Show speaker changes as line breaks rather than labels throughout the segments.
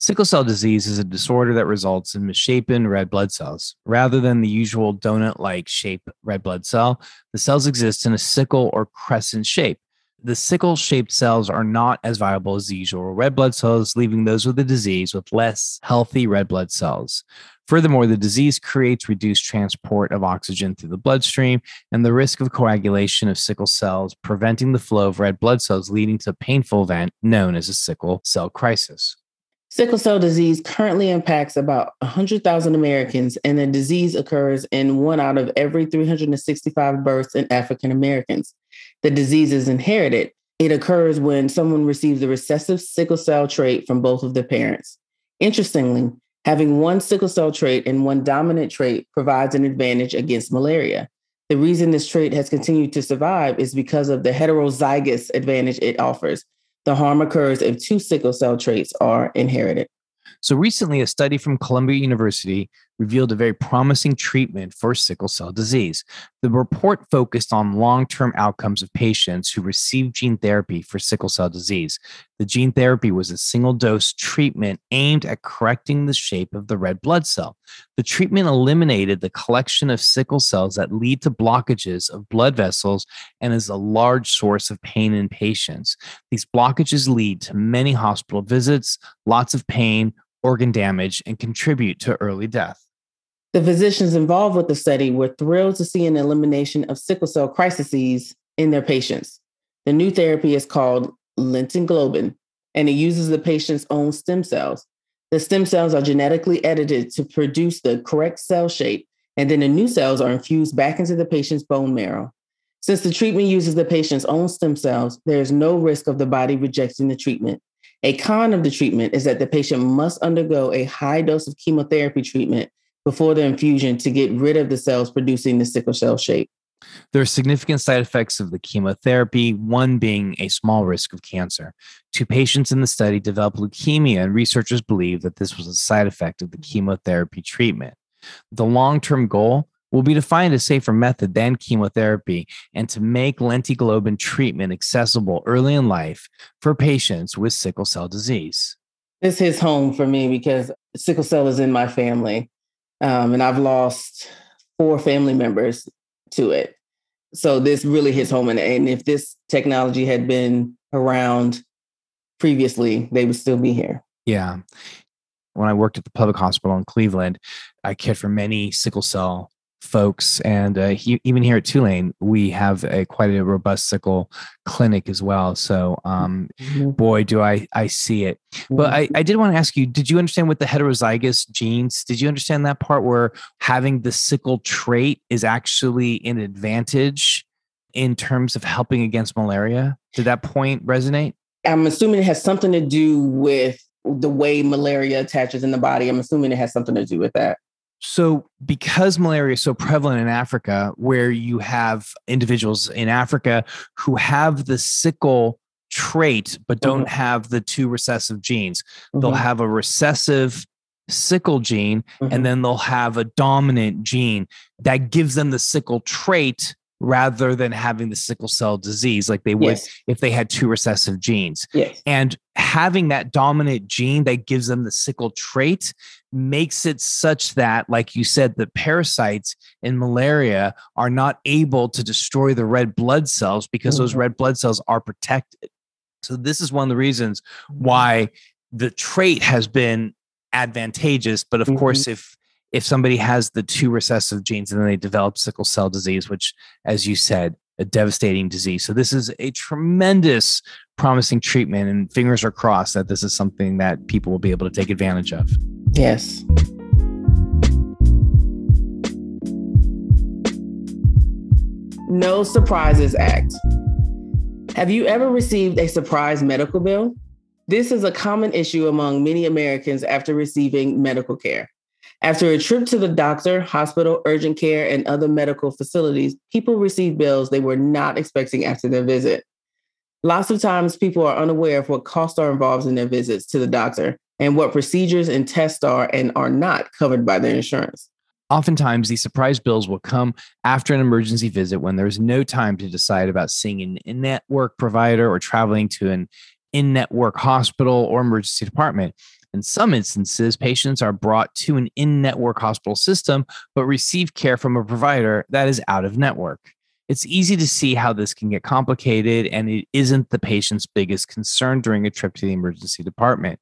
Sickle cell disease is a disorder that results in misshapen red blood cells. Rather than the usual donut like shape red blood cell, the cells exist in a sickle or crescent shape. The sickle shaped cells are not as viable as the usual red blood cells, leaving those with the disease with less healthy red blood cells. Furthermore, the disease creates reduced transport of oxygen through the bloodstream and the risk of coagulation of sickle cells, preventing the flow of red blood cells, leading to a painful event known as a sickle cell crisis.
Sickle cell disease currently impacts about 100,000 Americans, and the disease occurs in one out of every 365 births in African Americans. The disease is inherited. It occurs when someone receives the recessive sickle cell trait from both of their parents. Interestingly, having one sickle cell trait and one dominant trait provides an advantage against malaria. The reason this trait has continued to survive is because of the heterozygous advantage it offers. The harm occurs if two sickle cell traits are inherited.
So, recently, a study from Columbia University revealed a very promising treatment for sickle cell disease. The report focused on long term outcomes of patients who received gene therapy for sickle cell disease. The gene therapy was a single dose treatment aimed at correcting the shape of the red blood cell. The treatment eliminated the collection of sickle cells that lead to blockages of blood vessels and is a large source of pain in patients. These blockages lead to many hospital visits, lots of pain, organ damage, and contribute to early death.
The physicians involved with the study were thrilled to see an elimination of sickle cell crises in their patients. The new therapy is called lentiglobin, and it uses the patient's own stem cells. The stem cells are genetically edited to produce the correct cell shape, and then the new cells are infused back into the patient's bone marrow. Since the treatment uses the patient's own stem cells, there is no risk of the body rejecting the treatment. A con of the treatment is that the patient must undergo a high dose of chemotherapy treatment before the infusion to get rid of the cells producing the sickle cell shape.
There are significant side effects of the chemotherapy, one being a small risk of cancer. Two patients in the study developed leukemia, and researchers believe that this was a side effect of the chemotherapy treatment. The long term goal will be to find a safer method than chemotherapy and to make lentiglobin treatment accessible early in life for patients with sickle cell disease.
This hits home for me because sickle cell is in my family, um, and I've lost four family members to it. So this really hits home. And, and if this technology had been around previously, they would still be here.
Yeah. When I worked at the public hospital in Cleveland, I cared for many sickle cell folks and uh, he, even here at tulane we have a quite a robust sickle clinic as well so um,
Mhm.
boy do i i see it but I, I did want to ask you did you understand what the heterozygous genes did you understand that part where having the sickle trait is actually an advantage in terms of helping against malaria did that point resonate
I'm assuming it has something to do with the way malaria attaches in the body. I'm assuming it has something to do with that.
So, because malaria is so prevalent in Africa, where you have individuals in Africa who have the sickle trait but don't have the two recessive genes, they'll
Mhm,
have a recessive sickle gene
mhm.
and then they'll have a dominant gene that gives them the sickle trait rather than having the sickle cell disease like they would
yes,
if they had two recessive genes.
yes.
And having that dominant gene that gives them the sickle trait makes it such that, like you said, the parasites in malaria are not able to destroy the red blood cells because those
Mhm.
red blood cells are protected. So, this is one of the reasons why the trait has been advantageous. But of
Mhm.
course, if if somebody has the two recessive genes and then they develop sickle cell disease, which, as you said, a devastating disease. So this is a tremendous promising treatment and fingers are crossed that this is something that people will be able to take advantage of.
Yes. No Surprises Act. Have you ever received a surprise medical bill? This is a common issue among many Americans after receiving medical care. After a trip to the doctor, hospital, urgent care, and other medical facilities, people receive bills they were not expecting after their visit. Lots of times, people are unaware of what costs are involved in their visits to the doctor and what procedures and tests are and are not covered by their insurance.
Oftentimes, these surprise bills will come after an emergency visit when there's no time to decide about seeing an in network provider or traveling to an in network hospital or emergency department. In some instances, patients are brought to an in network hospital system, but receive care from a provider that is out of network. It's easy to see how this can get complicated, and it isn't the patient's biggest concern during a trip to the emergency department.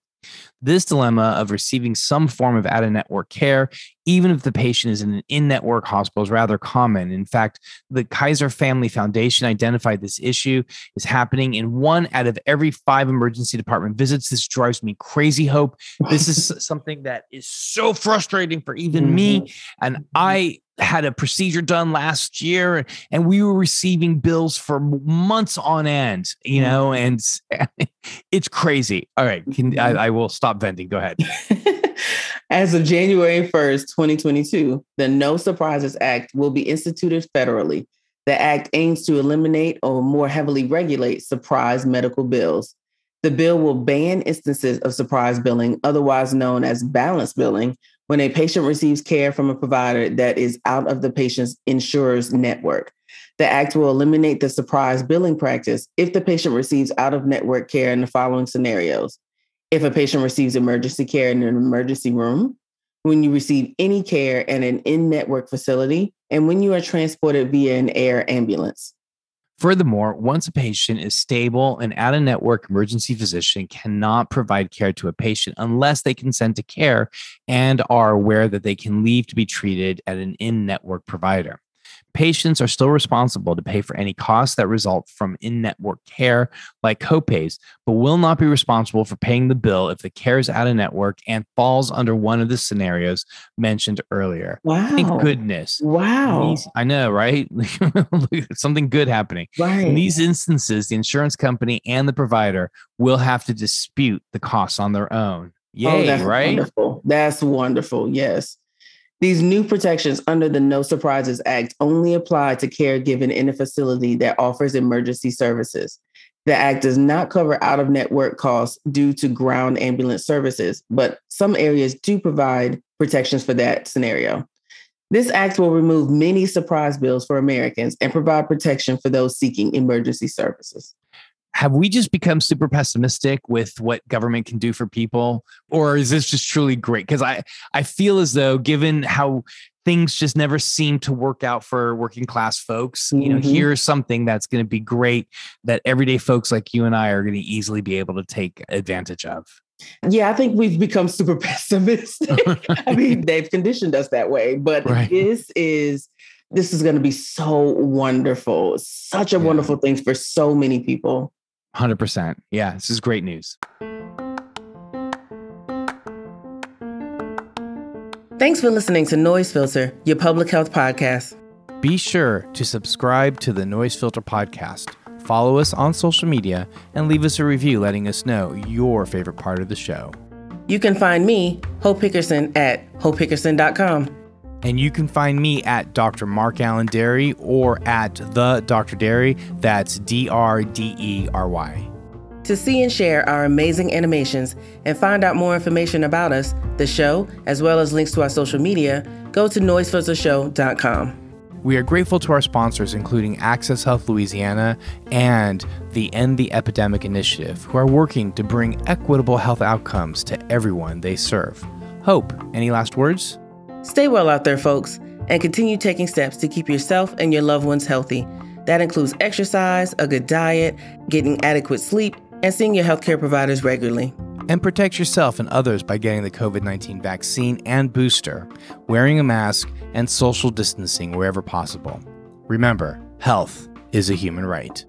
This dilemma of receiving some form of out of network care, even if the patient is in an in network hospital, is rather common. In fact, the Kaiser Family Foundation identified this issue is happening in one out of every five emergency department visits. This drives me crazy, Hope. This is something that is so frustrating for even mm-hmm. me. And I had a procedure done last year and we were receiving bills for months on end you mm-hmm. know and it's crazy all right can, I, mm-hmm. I will stop venting go ahead
as of january 1st 2022 the no surprises act will be instituted federally the act aims to eliminate or more heavily regulate surprise medical bills the bill will ban instances of surprise billing otherwise known as balance billing when a patient receives care from a provider that is out of the patient's insurer's network. The Act will eliminate the surprise billing practice if the patient receives out of network care in the following scenarios. If a patient receives emergency care in an emergency room, when you receive any care in an in network facility, and when you are transported via an air ambulance.
Furthermore, once a patient is stable, an out of network emergency physician cannot provide care to a patient unless they consent to care and are aware that they can leave to be treated at an in network provider. Patients are still responsible to pay for any costs that result from in network care, like copays, but will not be responsible for paying the bill if the care is out of network and falls under one of the scenarios mentioned earlier.
Wow.
Thank goodness.
Wow.
These, I know, right? Something good happening.
Right.
In these instances, the insurance company and the provider will have to dispute the costs on their own. Oh, Yay, oh,
that's
right?
Wonderful. That's wonderful. Yes. These new protections under the No Surprises Act only apply to care given in a facility that offers emergency services. The Act does not cover out of network costs due to ground ambulance services, but some areas do provide protections for that scenario. This act will remove many surprise bills for Americans and provide protection for those seeking emergency services
have we just become super pessimistic with what government can do for people or is this just truly great because i i feel as though given how things just never seem to work out for working class folks mm-hmm. you know mm-hmm. here's something that's going to be great that everyday folks like you and i are going to easily be able to take advantage of
yeah, I think we've become super pessimistic. I mean, they've conditioned us that way, but right. this is this is going to be so wonderful. Such a yeah. wonderful thing for so many people.
100%. Yeah, this is great news.
Thanks for listening to Noise Filter, your public health podcast.
Be sure to subscribe to the Noise Filter podcast, follow us on social media, and leave us a review letting us know your favorite part of the show.
You can find me, Hope Hickerson, at hopehickerson.com.
And you can find me at Dr. Mark Alain Dery or at the Dr. Dery. That's D R D E R Y.
To see and share our amazing animations and find out more information about us, the show, as well as links to our social media, go to noisefiltershow.com.
We are grateful to our sponsors, including Access Health Louisiana and the End the Epidemic Initiative, who are working to bring equitable health outcomes to everyone they serve. Hope, any last words?
Stay well out there, folks, and continue taking steps to keep yourself and your loved ones healthy. That includes exercise, a good diet, getting adequate sleep, and seeing your healthcare providers regularly.
And protect yourself and others by getting the COVID 19 vaccine and booster, wearing a mask, and social distancing wherever possible. Remember, health is a human right.